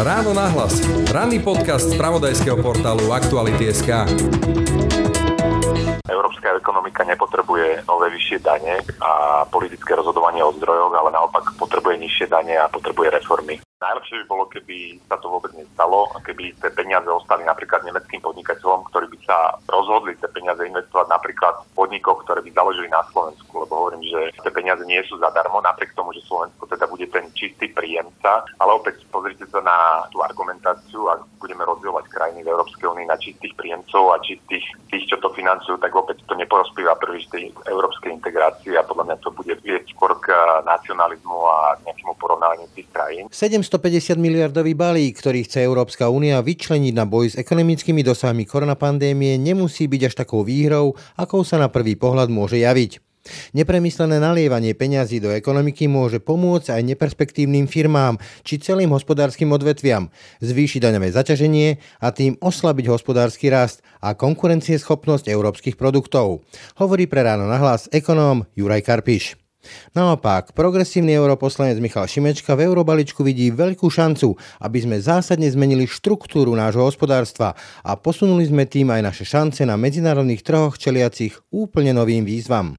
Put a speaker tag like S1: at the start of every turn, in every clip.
S1: Ráno nahlas. Ranný podcast z pravodajského portálu Aktuality.sk
S2: Európska ekonomika nepotrebuje nové vyššie dane a politické rozhodovanie o zdrojoch, ale naopak potrebuje nižšie dane a potrebuje reformy. Najlepšie by bolo, keby sa to vôbec nestalo, keby tie peniaze ostali napríklad nemeckým podnikateľom, ktorí by sa rozhodli tie peniaze investovať napríklad v podnikoch, ktoré by založili na Slovensku, lebo hovorím, že tie peniaze nie sú zadarmo, napriek tomu, že Slovensko teda bude ten čistý príjemca, ale opäť pozrite sa na tú argumentáciu, ak budeme rozdielovať krajiny v Európskej únii na čistých príjemcov a čistých tých, čo to financujú, tak opäť to neporospíva prvý z tej európskej integrácie a podľa mňa to bude viesť skôr k nacionalizmu a nejakému porovnávaniu tých krajín.
S3: 750 miliardový balík, ktorý chce Európska únia vyčleniť na boj s ekonomickými dosahmi koronapandémie, nemusí byť až takou výhrou, akou sa na prvý pohľad môže javiť. Nepremyslené nalievanie peňazí do ekonomiky môže pomôcť aj neperspektívnym firmám či celým hospodárskym odvetviam, zvýšiť daňové zaťaženie a tým oslabiť hospodársky rast a konkurencieschopnosť európskych produktov, hovorí pre ráno nahlas ekonóm Juraj Karpiš. Naopak, progresívny europoslanec Michal Šimečka v eurobaličku vidí veľkú šancu, aby sme zásadne zmenili štruktúru nášho hospodárstva a posunuli sme tým aj naše šance na medzinárodných trhoch čeliacich úplne novým výzvam.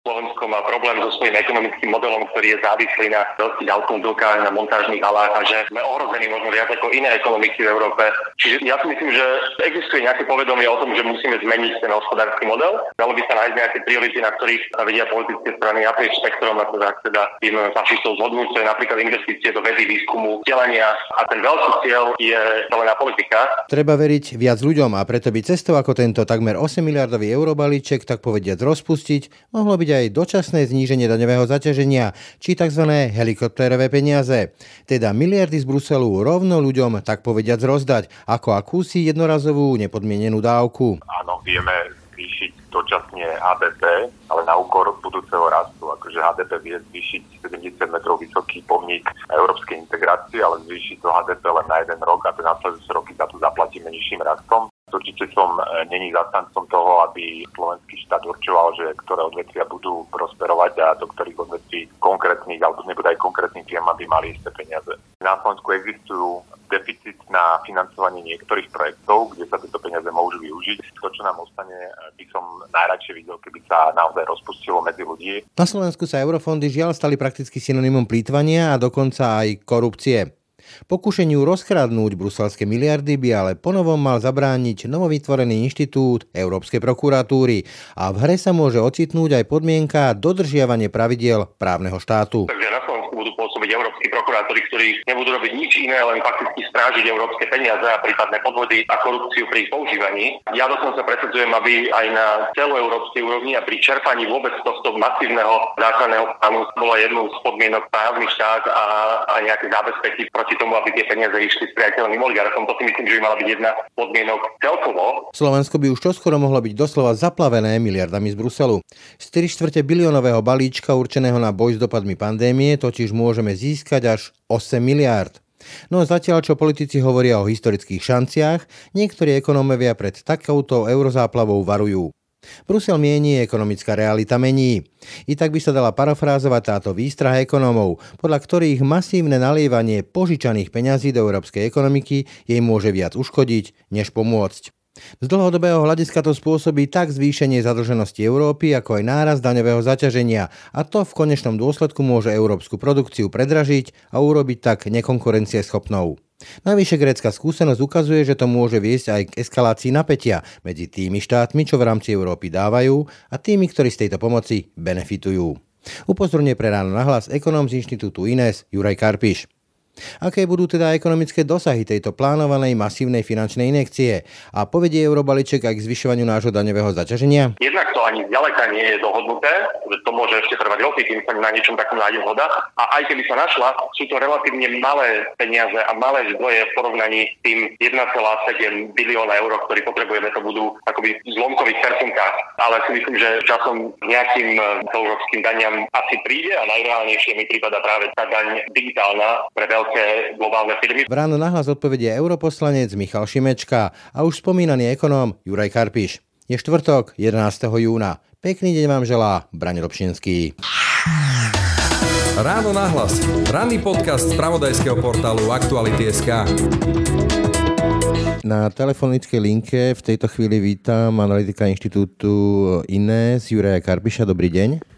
S4: Svojím ekonomickým modelom, ktorý je závislý na veľkých automobilkách, na montážnych halách a že sme ohrození možno viac ako iné ekonomiky v Európe. Čiže ja si myslím, že existuje nejaké povedomie o tom, že musíme zmeniť ten hospodársky model. Dalo by sa nájsť nejaké priority, na ktorých sa vedia politické strany naprieč spektrom, ako ak teda ideme fašistov zhodnúť, to je napríklad investície do vedy, výskumu, vzdelania a ten veľký cieľ je zelená politika.
S3: Treba veriť viac ľuďom a preto by cestou ako tento takmer 8 miliardový eurobalíček, tak povediať rozpustiť, mohlo byť aj dočasné zníženie daňového zaťaženia, či tzv. helikoptérové peniaze. Teda miliardy z Bruselu rovno ľuďom tak povediať rozdať, ako akúsi jednorazovú nepodmienenú dávku.
S2: Áno, vieme zvýšiť dočasne HDP, ale na úkor budúceho rastu. Akože HDP vie zvýšiť 70 metrov vysoký pomník európskej integrácie, ale zvýši to HDP len na jeden rok a ten následujúce roky za to zaplatíme nižším rastom. Určite som e, není zastancom toho, aby slovenský štát určoval, že ktoré odvetvia budú prosperovať a do ktorých odvetví konkrétnych, alebo nebude aj konkrétnym firm, aby mali isté peniaze. Na Slovensku existujú deficit na financovanie niektorých projektov, kde sa tieto peniaze môžu využiť. To, čo nám ostane, e, by som najradšej videl, keby sa naozaj rozpustilo medzi ľudí.
S3: Na Slovensku sa eurofondy žiaľ stali prakticky synonymom plýtvania a dokonca aj korupcie. Pokušeniu rozkradnúť bruselské miliardy by ale ponovom mal zabrániť novovytvorený inštitút Európskej prokuratúry a v hre sa môže ocitnúť aj podmienka dodržiavanie pravidiel právneho štátu.
S4: Takže budú pôsobiť európsky prokurátori, ktorí nebudú robiť nič iné, len fakticky strážiť európske peniaze a prípadné podvody a korupciu pri ich používaní. Ja dokonca presadzujem, aby aj na celoeurópskej úrovni a pri čerpaní vôbec tohto masívneho záchranného plánu bola jednou z podmienok právny štát a, a nejaké zábezpeky proti tomu, aby tie peniaze išli s priateľným oligarchom. To si myslím, že by mala byť jedna podmienok celkovo.
S3: Slovensko by už čoskoro mohlo byť doslova zaplavené miliardami z Bruselu. Z 4 čtvrte biliónového balíčka určeného na boj s dopadmi pandémie totiž môžeme získať až 8 miliárd. No zatiaľ, čo politici hovoria o historických šanciach, niektorí ekonómovia pred takouto eurozáplavou varujú. Brusel mieni, ekonomická realita mení. I tak by sa dala parafrázovať táto výstraha ekonómov, podľa ktorých masívne nalievanie požičaných peňazí do európskej ekonomiky jej môže viac uškodiť, než pomôcť. Z dlhodobého hľadiska to spôsobí tak zvýšenie zadlženosti Európy, ako aj náraz daňového zaťaženia a to v konečnom dôsledku môže európsku produkciu predražiť a urobiť tak nekonkurencieschopnou. Najvyššie grécka skúsenosť ukazuje, že to môže viesť aj k eskalácii napätia medzi tými štátmi, čo v rámci Európy dávajú a tými, ktorí z tejto pomoci benefitujú. Upozorne pre ráno nahlas ekonóm z inštitútu INES Juraj Karpiš. Aké budú teda ekonomické dosahy tejto plánovanej masívnej finančnej inekcie a povedie eurobaliček aj k zvyšovaniu nášho daňového zaťaženia?
S4: Jednak to ani zďaleka nie je dohodnuté, to môže ešte trvať roky, kým sa na niečom takom nájde zhoda. A aj keby sa našla, sú to relatívne malé peniaze a malé zdroje v porovnaní s tým 1,7 bilióna eur, ktorý potrebujeme, to budú akoby v zlomkových percinkách. Ale si myslím, že časom nejakým európskym daniam asi príde a najreálnejšie mi prípada práve tá daň digitálna pre veľké veľké globálne firmy.
S3: V ráno nahlas odpovedie europoslanec Michal Šimečka a už spomínaný ekonóm Juraj Karpiš. Je štvrtok, 11. júna. Pekný deň vám želá Brani Robšinský.
S1: Ráno nahlas. Ranný podcast z pravodajského portálu Aktuality.sk.
S3: Na telefonickej linke v tejto chvíli vítam analytika inštitútu INES Juraja Karpiša. Dobrý deň.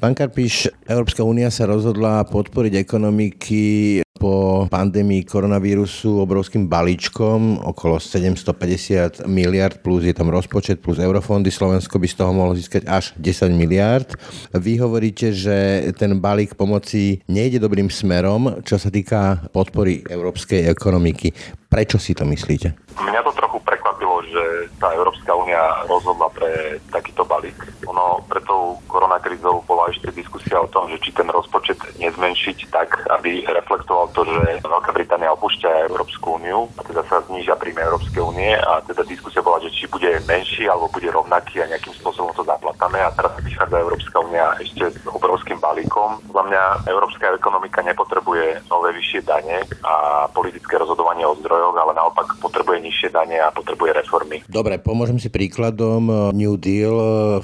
S3: Pán Karpiš, Európska únia sa rozhodla podporiť ekonomiky po pandémii koronavírusu obrovským balíčkom, okolo 750 miliard, plus je tam rozpočet, plus eurofondy. Slovensko by z toho mohlo získať až 10 miliard. Vy hovoríte, že ten balík pomoci nejde dobrým smerom, čo sa týka podpory európskej ekonomiky. Prečo si to myslíte?
S2: Mňa to trochu sa Európska únia rozhodla pre takýto balík. Ono pre tou koronakrízou bola ešte diskusia o tom, že či ten rozpočet nezmenšiť tak, aby reflektoval to, že Veľká Británia opúšťa Európsku úniu a teda sa znížia príjmy Európskej únie a teda diskusia bola, že či bude menší alebo bude rovnaký a nejakým spôsobom to zaplatame a teraz vychádza Európska únia ešte s obrovským balíkom. Za mňa európska ekonomika nepotrebuje nové vyššie dane a politické rozhodovanie o zdrojoch, ale naopak potrebuje nižšie dane a potrebuje reformy.
S3: Dobre, pomôžem si príkladom New Deal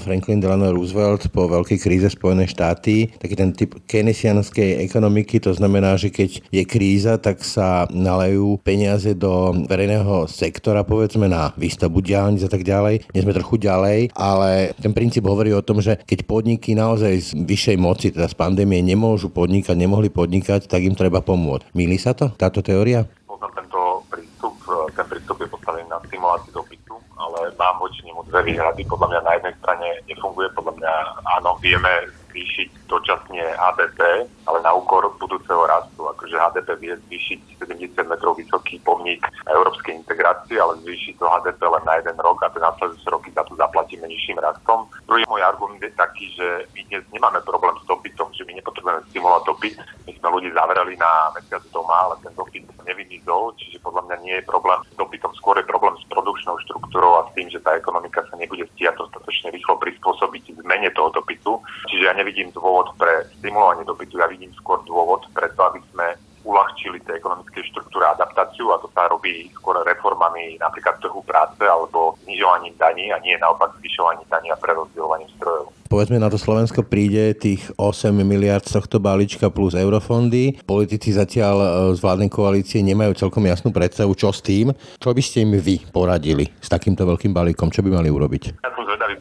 S3: Franklin Delano Roosevelt po veľkej kríze Spojené štáty, taký ten typ keynesianskej ekonomiky, to znamená, že keď je kríza, tak sa nalejú peniaze do verejného sektora, povedzme na výstavbu diálnic a tak ďalej. Nie sme trochu ďalej, ale ten princíp hovorí o tom, že keď podniky naozaj z vyššej moci, teda z pandémie, nemôžu podnikať, nemohli podnikať, tak im treba pomôcť. Milí sa to, táto teória?
S2: Poznám tento prístup, ten prístup je postavený na stimulácii dopytu, ale mám voči nemu dve výhrady. Podľa mňa na jednej strane nefunguje, podľa mňa áno, vieme zvýšiť dočasne HDP, ale na úkor budúceho rastu. Akože HDP vie zvýšiť 70 metrov vysoký pomník európskej integrácie, ale zvýši to HDP len na jeden rok a ten následujúce roky za to zaplatíme nižším rastom. Druhý môj argument je taký, že my dnes nemáme problém s dopytom, že my nepotrebujeme stimulovať dopyt. My sme ľudí zavreli na mesiac doma, ale ten dopyt nevymizol, čiže podľa mňa nie je problém s dopytom, skôr je problém s produkčnou štruktúrou a s tým, že tá ekonomika sa nebude stíhať dostatočne rýchlo prispôsobiť zmene toho dopytu. Čiže ja nevidím dôvod pre stimulovanie dopytu, ja vidím skôr dôvod pre to, aby sme uľahčili tej ekonomickej štruktúre adaptáciu a to sa robí skôr reformami napríklad trhu práce alebo znižovaním daní a nie naopak zvyšovaním daní a prerozdeľovaním strojov.
S3: Povedzme, na to Slovensko príde tých 8 miliard z tohto balíčka plus eurofondy. Politici zatiaľ e, z vládnej koalície nemajú celkom jasnú predstavu, čo s tým. Čo by ste im vy poradili s takýmto veľkým balíkom? Čo by mali urobiť?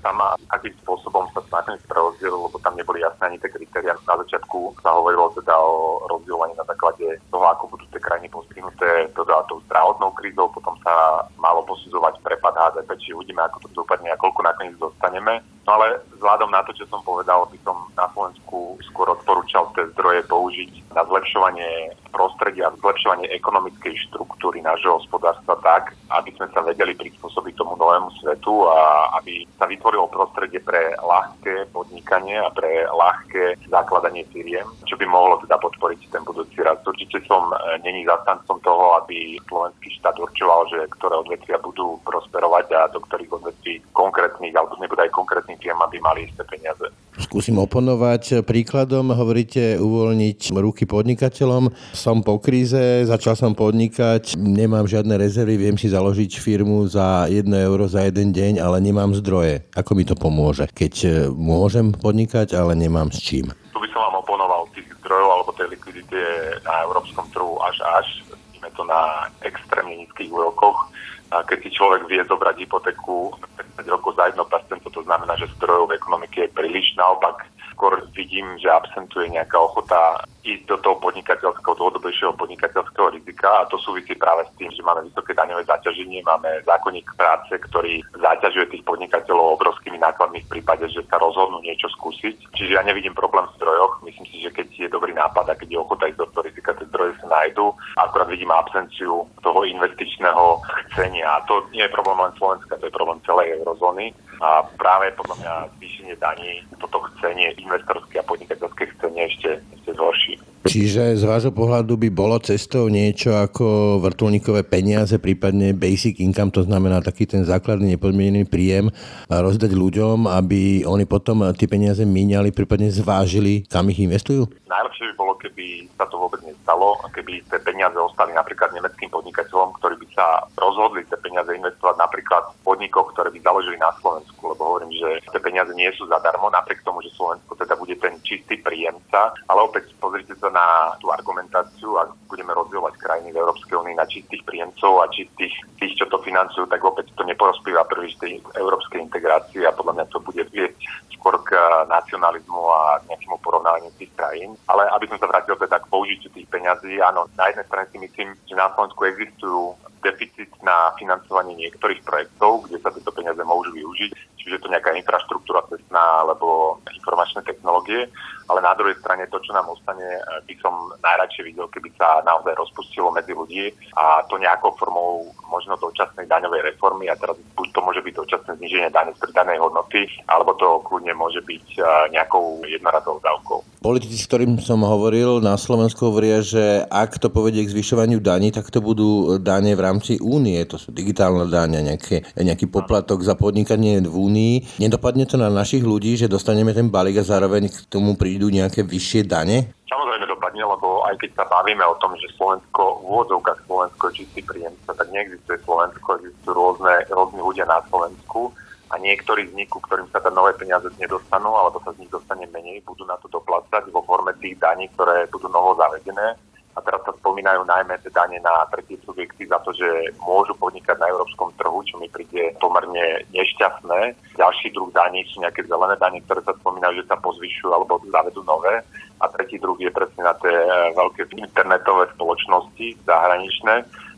S2: Sama, akým spôsobom sa nakoniec prerozdielil, lebo tam neboli jasné ani tie kritéria. Na začiatku sa hovorilo teda o rozdielovaní na základe toho, ako budú tie krajiny postihnuté teda tou zdravotnou krízou, potom sa malo posudzovať prepad HDP, či uvidíme, ako to dopadne a koľko nakoniec dostaneme. No ale vzhľadom na to, čo som povedal, by som na Slovensku skôr odporúčal tie zdroje použiť na zlepšovanie prostredia, zlepšovanie ekonomickej štruktúry nášho hospodárstva tak, aby sme sa vedeli prispôsobiť tomu novému svetu a aby sa vytvorilo prostredie pre ľahké podnikanie a pre ľahké zakladanie firiem, čo by mohlo teda podporiť ten budúci rast. Určite som e, není zastancom toho, aby slovenský štát určoval, že ktoré odvetvia budú prosperovať a do ktorých odvetví konkrétnych alebo nebude aj konkrétnych firm, aby mali isté peniaze.
S3: Skúsim oponovať príkladom. Hovoríte uvoľniť ruky podnikateľom. Som po kríze, začal som podnikať, nemám žiadne rezervy, viem si založiť firmu za 1 euro za jeden deň, ale nemám zdroje. Ako mi to pomôže? Keď e, môžem podnikať, ale nemám s čím.
S2: Tu by som vám oponoval tých zdrojov alebo tej likvidity na európskom trhu až až. Vidíme to na extrémne nízkych úrokoch. Keď si človek vie zobrať hypotéku 5 rokov za 1%, to znamená, že zdrojov ekonomiky je príliš. Naopak, skôr vidím, že absentuje nejaká ochota ísť do toho podnikateľského, dlhodobejšieho podnikateľského rizika a to súvisí práve s tým, že máme vysoké daňové zaťaženie, máme zákonník práce, ktorý zaťažuje tých podnikateľov obrovskými nákladmi v prípade, že sa rozhodnú niečo skúsiť. Čiže ja nevidím problém v zdrojoch. Myslím si, že keď je dobrý nápad a keď je ochota ísť do toho rizika, tie zdroje sa nájdú. Akurát vidím absenciu toho investičného chcenia. A to nie je problém len Slovenska, to je problém celej eurozóny. A práve podľa mňa zvýšenie daní toto chcenie, investorské a podnikateľské chcenie ešte, ešte zhorší.
S3: Čiže z vášho pohľadu by bolo cestou niečo ako vrtulníkové peniaze, prípadne basic income, to znamená taký ten základný nepodmienený príjem, rozdať ľuďom, aby oni potom tie peniaze míňali, prípadne zvážili, kam ich investujú?
S2: Najlepšie by bolo, keby sa to vôbec nestalo, keby tie peniaze ostali napríklad nemeckým podnikateľom, ktorí by sa rozhodli tie peniaze investovať napríklad v podnikoch, ktoré by založili na Slovensku, lebo hovorím, že tie peniaze nie sú zadarmo, napriek tomu, že Slovensko teda bude ten čistý príjemca, ale opäť pozrite sa na tú argumentáciu, ak budeme rozdielovať krajiny v Európskej únii na čistých príjemcov a čistých tých, čo to financujú, tak opäť to neporospíva príliš tej európskej integrácii a podľa mňa to bude viesť skôr k nacionalizmu a nejakému porovnávaniu tých krajín. Ale aby som sa vrátil teda k použitiu tých peňazí, áno, na jednej strane si myslím, že na Slovensku existujú deficit na financovanie niektorých projektov, kde sa tieto peniaze môžu využiť, čiže to nejaká infraštruktúra cestná alebo informačné technológie, ale na druhej strane to, čo nám ostane, by som najradšej videl, keby sa naozaj rozpustilo medzi ľudí a to nejakou formou možno dočasnej daňovej reformy a teraz buď to môže byť dočasné zniženie dane z pridanej hodnoty, alebo to kľudne môže byť nejakou jednorazovou dávkou.
S3: Politici, s ktorým som hovoril na Slovensku, hovoria, že ak to povedie k zvyšovaniu daní, tak to budú dane v rámci únie. To sú digitálne dane, nejaké, nejaký poplatok za podnikanie v únii. Nedopadne to na našich ľudí, že dostaneme ten balík a zároveň k tomu prídu nejaké vyššie dane?
S2: Samozrejme dopadne, lebo aj keď sa bavíme o tom, že Slovensko, v úvodzovkách Slovensko je čistý príjemca, tak neexistuje Slovensko, existujú rôzne, rôzne ľudia na Slovensku a niektorí z nich, ktorým sa tam nové peniaze nedostanú, alebo sa z nich dostane menej, budú na to doplácať vo forme tých daní, ktoré budú novo zavedené. A teraz sa spomínajú najmä tie dane na tretie subjekty za to, že môžu podnikať na európskom trhu, čo mi príde pomerne nešťastné. Ďalší druh daní sú nejaké zelené dane, ktoré sa spomínajú, že sa pozvyšujú alebo zavedú nové. A tretí druh je presne na tie eh, veľké internetové spoločnosti zahraničné,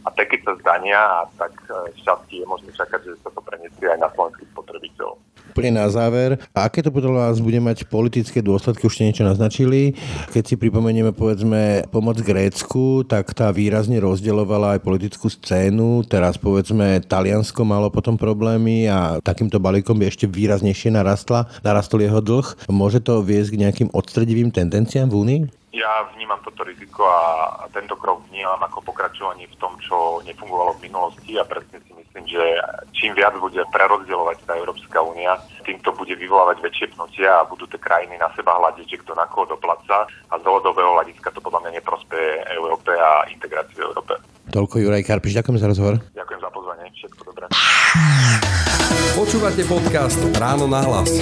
S2: a tak keď sa zdania, tak eh, šťastie je možné čakať, že sa to preniesie aj na slovenských spotrebiteľov
S3: úplne na záver. A aké to podľa vás bude mať politické dôsledky? Už ste niečo naznačili. Keď si pripomenieme povedzme pomoc Grécku, tak tá výrazne rozdielovala aj politickú scénu. Teraz povedzme Taliansko malo potom problémy a takýmto balíkom by ešte výraznejšie narastla, narastol jeho dlh. Môže to viesť k nejakým odstredivým tendenciám v Únii?
S2: Ja vnímam toto riziko a tento krok vnímam ako pokračovanie v tom, čo nefungovalo v minulosti a presne si myslím, že čím viac bude prerozdielovať tá Európska únia, týmto bude vyvolávať väčšie pnutia a budú tie krajiny na seba hľadiť, že kto na koho doplaca a z dlhodobého hľadiska to podľa mňa neprospeje Európe a integráciu Európe.
S3: Toľko Juraj Karpiš, ďakujem za rozhovor.
S2: Ďakujem za pozvanie, všetko dobré.
S1: Počúvate podcast Ráno na hlas.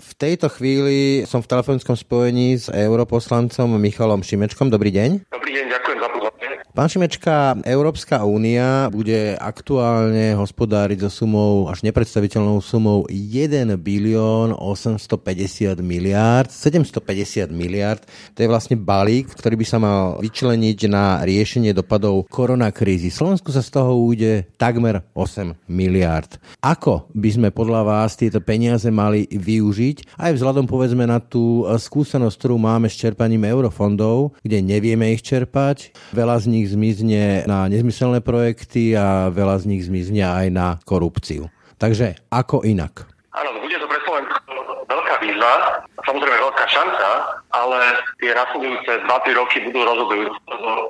S3: V tejto chvíli som v telefonickom spojení s europoslancom Michalom Šimečkom. Dobrý deň.
S4: Dobrý deň, ďakujem.
S3: Pán Šimečka, Európska únia bude aktuálne hospodáriť so sumou až nepredstaviteľnou sumou 1 bilión 850 miliárd, 750 miliárd. To je vlastne balík, ktorý by sa mal vyčleniť na riešenie dopadov koronakrízy. Slovensku sa z toho ujde takmer 8 miliárd. Ako by sme podľa vás tieto peniaze mali využiť? Aj vzhľadom povedzme na tú skúsenosť, ktorú máme s čerpaním eurofondov, kde nevieme ich čerpať. Veľa z nich zmizne na nezmyselné projekty a veľa z nich zmizne aj na korupciu. Takže ako inak?
S4: Áno, bude to pre Slovensko veľká výzva, samozrejme veľká šanca, ale tie nasledujúce 2-3 roky budú rozhodujúce.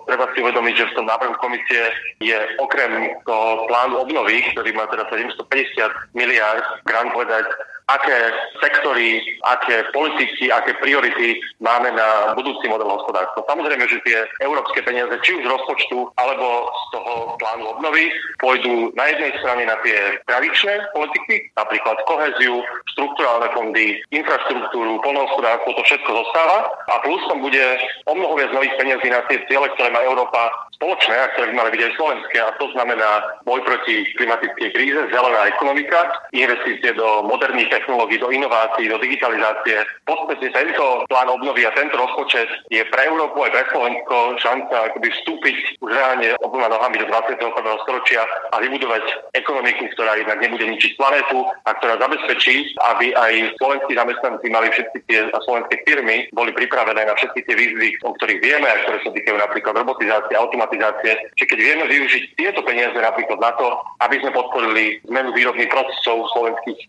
S4: Treba si uvedomiť, že v tom návrhu komisie je okrem toho plánu obnovy, ktorý má teda 750 miliard, grant povedať, aké sektory, aké politiky, aké priority máme na budúci model hospodárstva. Samozrejme, že tie európske peniaze, či už z rozpočtu, alebo z toho plánu obnovy, pôjdu na jednej strane na tie tradičné politiky, napríklad koheziu, štruktúrálne fondy, infraštruktúru, polnohospodárstvo, to všetko zostáva. A plus tam bude o mnoho viac nových peniazí na tie ciele, ktoré má Európa spoločné a ktoré by mali byť aj slovenské. A to znamená boj proti klimatickej kríze, zelená ekonomika, investície do moderných technológií, do inovácií, do digitalizácie. V podstate tento plán obnovy a tento rozpočet je pre Európu aj pre Slovensko šanca akoby vstúpiť už reálne oboma nohami do 21. storočia a vybudovať ekonomiku, ktorá jednak nebude ničiť planétu a ktorá zabezpečí, aby aj slovenskí zamestnanci mali všetky tie a slovenské firmy boli pripravené na všetky tie výzvy, o ktorých vieme a ktoré sa týkajú napríklad robotizácie, automatizácie automatizácie, že keď vieme využiť tieto peniaze napríklad na to, aby sme podporili zmenu výrobných procesov v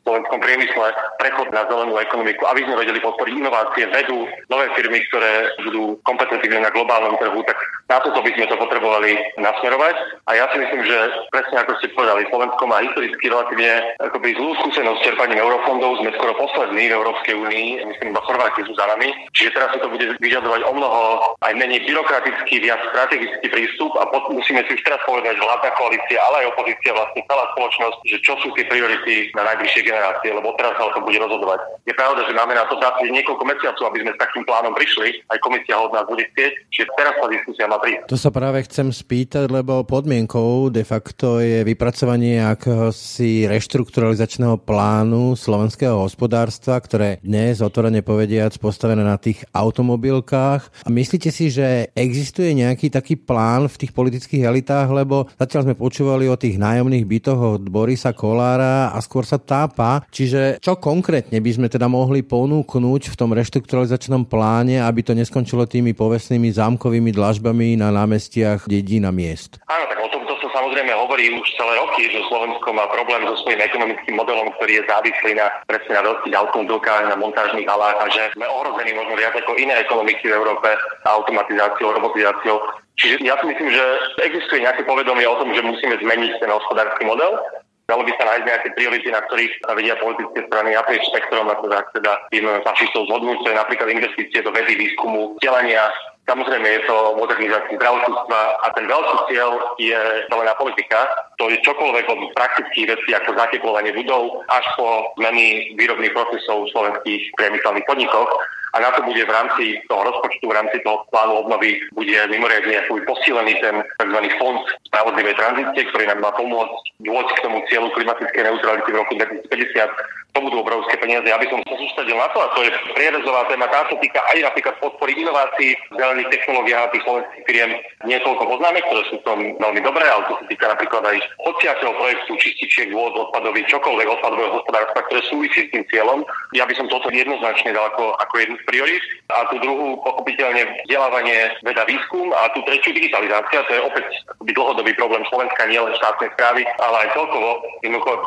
S4: slovenskom priemysle, prechod na zelenú ekonomiku, aby sme vedeli podporiť inovácie, vedu, nové firmy, ktoré budú kompetentívne na globálnom trhu, tak na toto by sme to potrebovali nasmerovať. A ja si myslím, že presne ako ste povedali, Slovensko má historicky relatívne akoby zlú skúsenosť s čerpaním eurofondov. Sme skoro poslední v Európskej únii, myslím, iba Chorváti sú za nami. Čiže teraz sa to bude vyžadovať o mnoho aj menej byrokratický, viac strategický prístup a pot- musíme si už teraz povedať, že vládna koalícia, ale aj opozícia, vlastne celá spoločnosť, že čo sú tie priority na najbližšie generácie, lebo teraz sa o to bude rozhodovať. Je pravda, že máme na to dať niekoľko mesiacov, aby sme s takým plánom prišli. Aj komisia od nás bude chcieť, čiže teraz tá diskusia má prísť.
S3: To sa práve chcem spýtať, lebo podmienkou de facto je vypracovanie akéhosi reštrukturalizačného plánu slovenského hospodárstva, ktoré dnes otvorene povediac postavené na tých automobilkách. A myslíte si, že existuje nejaký taký plán v tých politických elitách, lebo zatiaľ sme počúvali o tých nájomných bytoch od Borisa Kolára a skôr sa tápa. Čiže čo konkrétne by sme teda mohli ponúknuť v tom reštrukturalizačnom pláne, aby to neskončilo tými povestnými zámkovými dlažbami na námestiach dedín a miest?
S4: Áno, tak o tomto sa samozrejme hovorí už celé roky, že Slovensko má problém so svojím ekonomickým modelom, ktorý je závislý na presne na veľkých automobilkách, na montážnych halách a že sme ohrození možno viac ako iné ekonomiky v Európe automatizáciou, robotizáciou. Čiže ja si myslím, že existuje nejaké povedomie o tom, že musíme zmeniť ten hospodársky model. Dalo by sa nájsť nejaké priority, na ktorých sa vedia politické strany naprieč spektrom, ako teda tým fašistov zhodnúť, to je napríklad investície do vedy, výskumu, vzdelania, Samozrejme je to modernizácia zdravotníctva a ten veľký cieľ je zelená politika. To je čokoľvek od praktických vecí ako zateplovanie budov až po zmeny výrobných procesov v slovenských priemyselných podnikoch a na to bude v rámci toho rozpočtu, v rámci toho plánu obnovy bude mimoriadne posílený ten tzv. fond spravodlivej tranzície, ktorý nám má pomôcť dôjsť k tomu cieľu klimatickej neutrality v roku 2050 to budú obrovské peniaze. Ja by som sa sústredil na to, a to je prierezová téma, tá sa týka aj napríklad podpory inovácií, zelených technológií a tých slovenských firiem niekoľko poznáme, ktoré sú tom veľmi dobré, ale to sa týka napríklad aj hociakého projektu čističiek vôd odpadových, čokoľvek odpadového hospodárstva, ktoré súvisí s tým cieľom. Ja by som toto jednoznačne dal ako, ako jednu z priorít. A tú druhú, pochopiteľne, vzdelávanie, veda, výskum a tú tretiu digitalizácia, to je opäť dlhodobý problém Slovenska, nielen štátnej správy, ale aj celkovo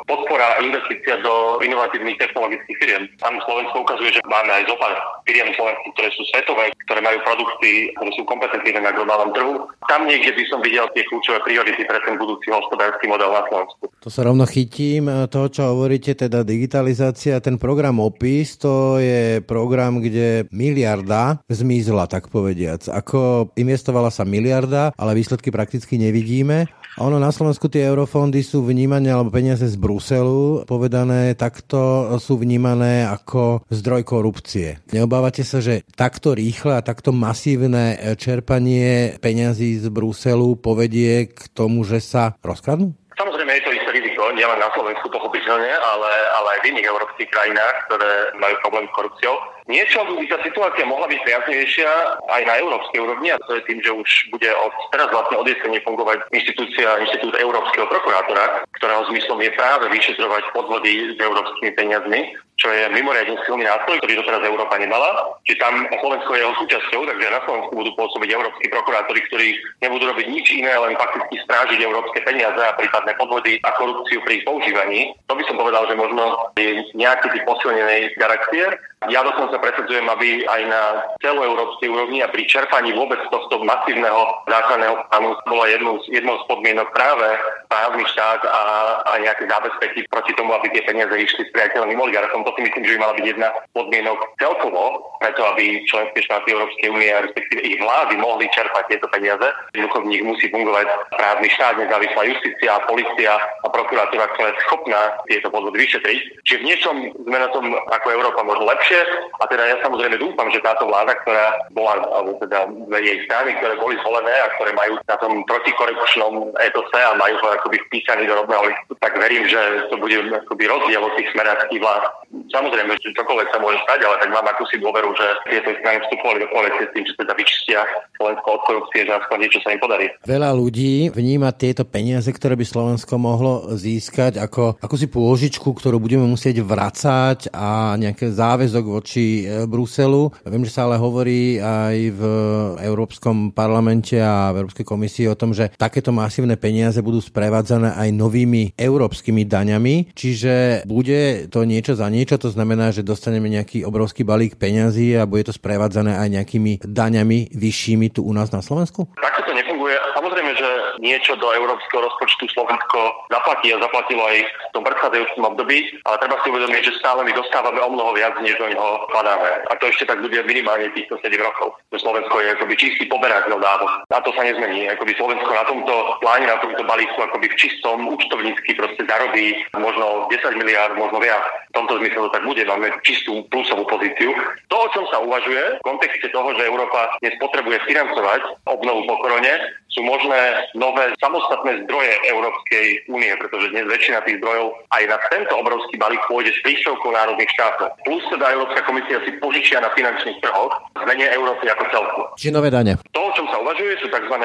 S4: podpora investícia do inovatívnych technologických firiem. Tam Slovensko ukazuje, že máme aj zopár firiem slovenských, ktoré sú svetové, ktoré majú produkty, ktoré sú kompetentívne na globálnom trhu. Tam niekde by som videl tie kľúčové priority pre ten budúci hospodársky model na Slovensku.
S3: To sa rovno chytím. To, čo hovoríte, teda digitalizácia, ten program OPIS, to je program, kde miliarda zmizla, tak povediac. Ako investovala sa miliarda, ale výsledky prakticky nevidíme. A ono na Slovensku tie eurofondy sú vnímané, alebo peniaze z Bruselu, povedané takto sú vnímané ako zdroj korupcie. Neobávate sa, že takto rýchle a takto masívne čerpanie peňazí z Bruselu povedie k tomu, že sa rozkradnú?
S4: Samozrejme je to nielen na Slovensku pochopiteľne, ale, ale aj v iných európskych krajinách, ktoré majú problém s korupciou. Niečo by tá situácia mohla byť priaznejšia aj na európskej úrovni a to je tým, že už bude od teraz vlastne od jesene fungovať inštitúcia, inštitút Európskeho prokurátora, ktorého zmyslom je práve vyšetrovať podvody s európskymi peniazmi, čo je mimoriadne silný nástroj, ktorý doteraz Európa nemala. Čiže tam Slovensko je jeho súčasťou, takže na Slovensku budú pôsobiť európsky prokurátori, ktorí nebudú robiť nič iné, len fakticky strážiť európske peniaze a prípadné podvody a korupciu pri ich používaní. To by som povedal, že možno je nejaký typ posilnenej garancie. Ja dokonca presadzujem, aby aj na celoeurópskej úrovni a pri čerpaní vôbec tohto masívneho záchranného plánu bola jednou, jednou z podmienok práve právny štát a, a nejaké zábezpeky proti tomu, aby tie peniaze išli s priateľným oligarchom. To si myslím, že by mala byť jedna podmienok celkovo, preto aby členské štáty Európskej únie a respektíve ich vlády mohli čerpať tieto peniaze. Jednoducho v nich musí fungovať právny štát, nezávislá justícia, policia a prokuratúra, ktorá je schopná tieto podvody vyšetriť. Čiže v niečom sme na tom ako Európa možno lepšie lepšie. A teda ja samozrejme dúfam, že táto vláda, ktorá bola, alebo teda jej strany, ktoré boli zvolené a ktoré majú na tom protikorupčnom etose a majú akoby vpísaný do rodného tak verím, že to bude akoby rozdiel od tých smeráckých vlád. Samozrejme, že čokoľvek sa môže stať, ale tak mám akúsi dôveru, že tieto strany vstupovali do koalície s tým, že teda vyčistia Slovensko od korupcie, že aspoň niečo sa im podarí.
S3: Veľa ľudí vníma tieto peniaze, ktoré by Slovensko mohlo získať ako, ako si pôžičku, ktorú budeme musieť vracať a nejaký záväzok voči e, Bruselu. Viem, že sa ale hovorí aj v Európskom parlamente a v Európskej komisii o tom, že takéto masívne peniaze budú sprevádzané aj novými európskymi daňami, čiže bude to niečo za niečo, to znamená, že dostaneme nejaký obrovský balík peňazí a bude to sprevádzané aj nejakými daňami vyššími tu u nás na Slovensku?
S4: Takto to. Niečo do európskeho rozpočtu Slovensko zaplatí a zaplatilo aj v tom predchádzajúcom období, ale treba si uvedomiť, že stále my dostávame o mnoho viac, než do neho kladáme. A to ešte tak bude minimálne týchto 7 rokov. Slovensko je akoby čistý poberateľ dávok. A to sa nezmení. Akoby Slovensko na tomto pláne, na tomto balíku akoby v čistom účtovnícky proste zarobí možno 10 miliard, možno viac. V tomto zmysle to tak bude. Máme čistú plusovú pozíciu. To, o čom sa uvažuje v kontexte toho, že Európa dnes potrebuje financovať obnovu po korone, sú možné nové samostatné zdroje Európskej únie, pretože dnes väčšina tých zdrojov aj na tento obrovský balík pôjde s príspevkou národných štátov. Plus teda Európska komisia si požičia na finančných trhoch v mene Európy ako celku.
S3: Či nové dane?
S4: To, o čom sa uvažuje, sú tzv.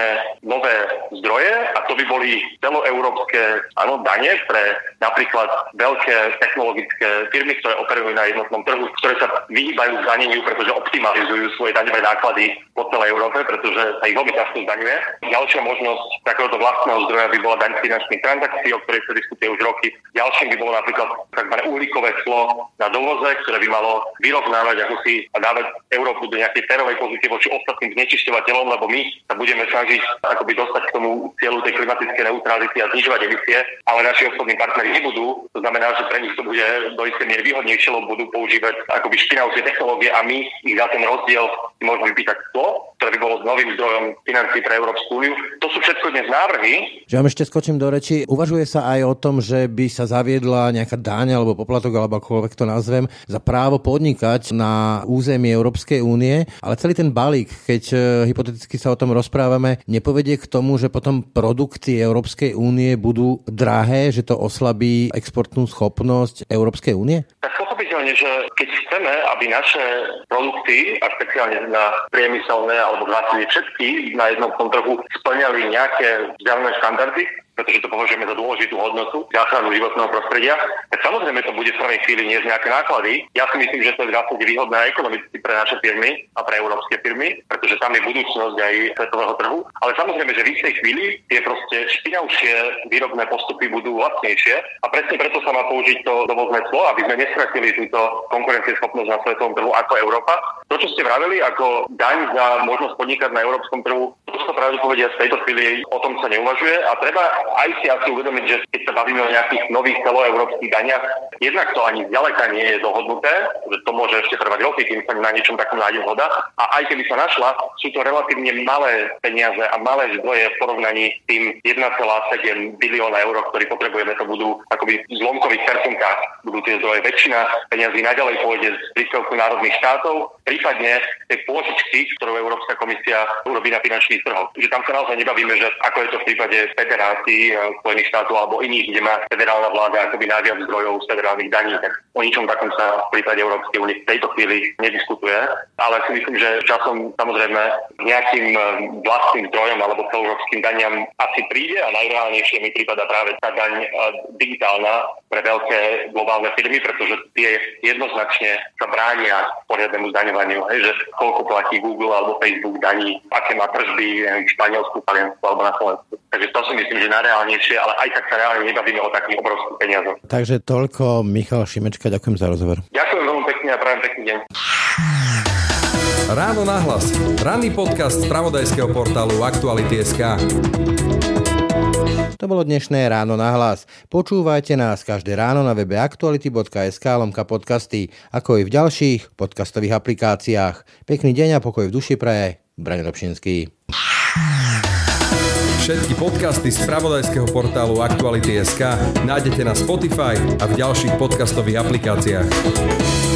S4: nové zdroje a to by boli celoeurópske áno, dane pre napríklad veľké technologické firmy, ktoré operujú na jednotnom trhu, ktoré sa vyhýbajú zdaneniu, pretože optimalizujú svoje daňové náklady po celej Európe, pretože sa ich veľmi často zdaňuje. Ďalšia možnosť takéhoto vlastného zdroja by bola daň finančných transakcií, o ktorej sa diskutuje už roky. Ďalším by bolo napríklad tzv. uhlíkové clo na dovoze, ktoré by malo vyrovnávať ako si a dávať Európu do nejakej férovej pozície voči ostatným znečisťovateľom, lebo my sa budeme snažiť akoby dostať k tomu cieľu tej klimatickej neutrality a znižovať emisie, ale naši obchodní partneri nebudú. To znamená, že pre nich to bude do istej miery výhodnejšie, lebo budú používať akoby špinavšie technológie a my ich za ten rozdiel môžeme vypýtať to, ktoré by bolo novým zdrojom financí pre Európsku úniu. To sú všetko dnes návrhy.
S3: Že vám ešte skočím do reči. Uvažuje sa aj o tom, že by sa zaviedla nejaká dáň alebo poplatok, alebo akokoľvek to nazvem, za právo podnikať na území Európskej únie, ale celý ten balík, keď e, hypoteticky sa o tom rozprávame, nepovedie k tomu, že potom produkty Európskej únie budú drahé, že to oslabí exportnú schopnosť Európskej únie?
S4: Tak pochopiteľne, že keď chceme, aby naše produkty, a špeciálne na priemyselné alebo vlastne všetky na jednotnom trhu splňali nejaké vzdialené štandardy, pretože to považujeme za dôležitú hodnotu záchranu životného prostredia, tak samozrejme to bude v prvej chvíli nie nejaké náklady. Ja si myslím, že to je zásade výhodné ekonomicky pre naše firmy a pre európske firmy, pretože tam je budúcnosť aj svetového trhu. Ale samozrejme, že v istej chvíli tie proste špinavšie výrobné postupy budú lacnejšie a presne preto sa má použiť to dovozné clo, aby sme nestratili túto konkurencieschopnosť na svetovom trhu ako Európa. To, čo ste vraveli ako daň za možnosť podnikať na európskom trhu, to sa pravde povedia v tejto chvíli o tom sa neuvažuje a treba aj si asi uvedomiť, že keď sa bavíme o nejakých nových celoeurópskych daniach, jednak to ani zďaleka nie je dohodnuté, že to môže ešte trvať roky, kým sa na niečom takom nájde zhoda. A aj keby sa našla, sú to relatívne malé peniaze a malé zdroje v porovnaní s tým 1,7 bilióna eur, ktorý potrebujeme, to budú akoby v zlomkových percentách budú tie zdroje. Väčšina peniazí naďalej pôjde z príspevku národných štátov, prípadne tie pôžičky, ktorú Európska komisia urobí na finančných trhoch. Že tam sa naozaj nebavíme, že ako je to v prípade federácií Eh, Spojených štátov alebo iných, kde má federálna vláda akoby najviac zdrojov z federálnych daní, tak o ničom takom sa v prípade Európskej únie v tejto chvíli nediskutuje. Ale si myslím, že časom samozrejme nejakým eh, vlastným zdrojom alebo celoeurópskym daniam asi príde a najreálnejšie mi prípada práve tá daň eh, digitálna pre veľké globálne firmy, pretože tie jednoznačne sa bránia poriadnemu zdaňovaniu, hej, že koľko platí Google alebo Facebook daní, aké má tržby v Španielsku, Taliansku alebo na Slovensku. Takže to si myslím, že najreálnejšie najreálnejšie, ale aj tak sa reálne nebavíme o takých obrovských peniazoch.
S3: Takže toľko Michal Šimečka, ďakujem za rozhovor.
S4: Ďakujem veľmi pekne a prajem pekný deň.
S1: Ráno nahlas. Ranný podcast z pravodajského portálu Aktuality.sk.
S3: To bolo dnešné ráno na hlas. Počúvajte nás každé ráno na webe aktuality.sk lomka podcasty, ako i v ďalších podcastových aplikáciách. Pekný deň a pokoj v duši praje. Braň Robšinský.
S1: Všetky podcasty z pravodajského portálu Aktuality.sk nájdete na Spotify a v ďalších podcastových aplikáciách.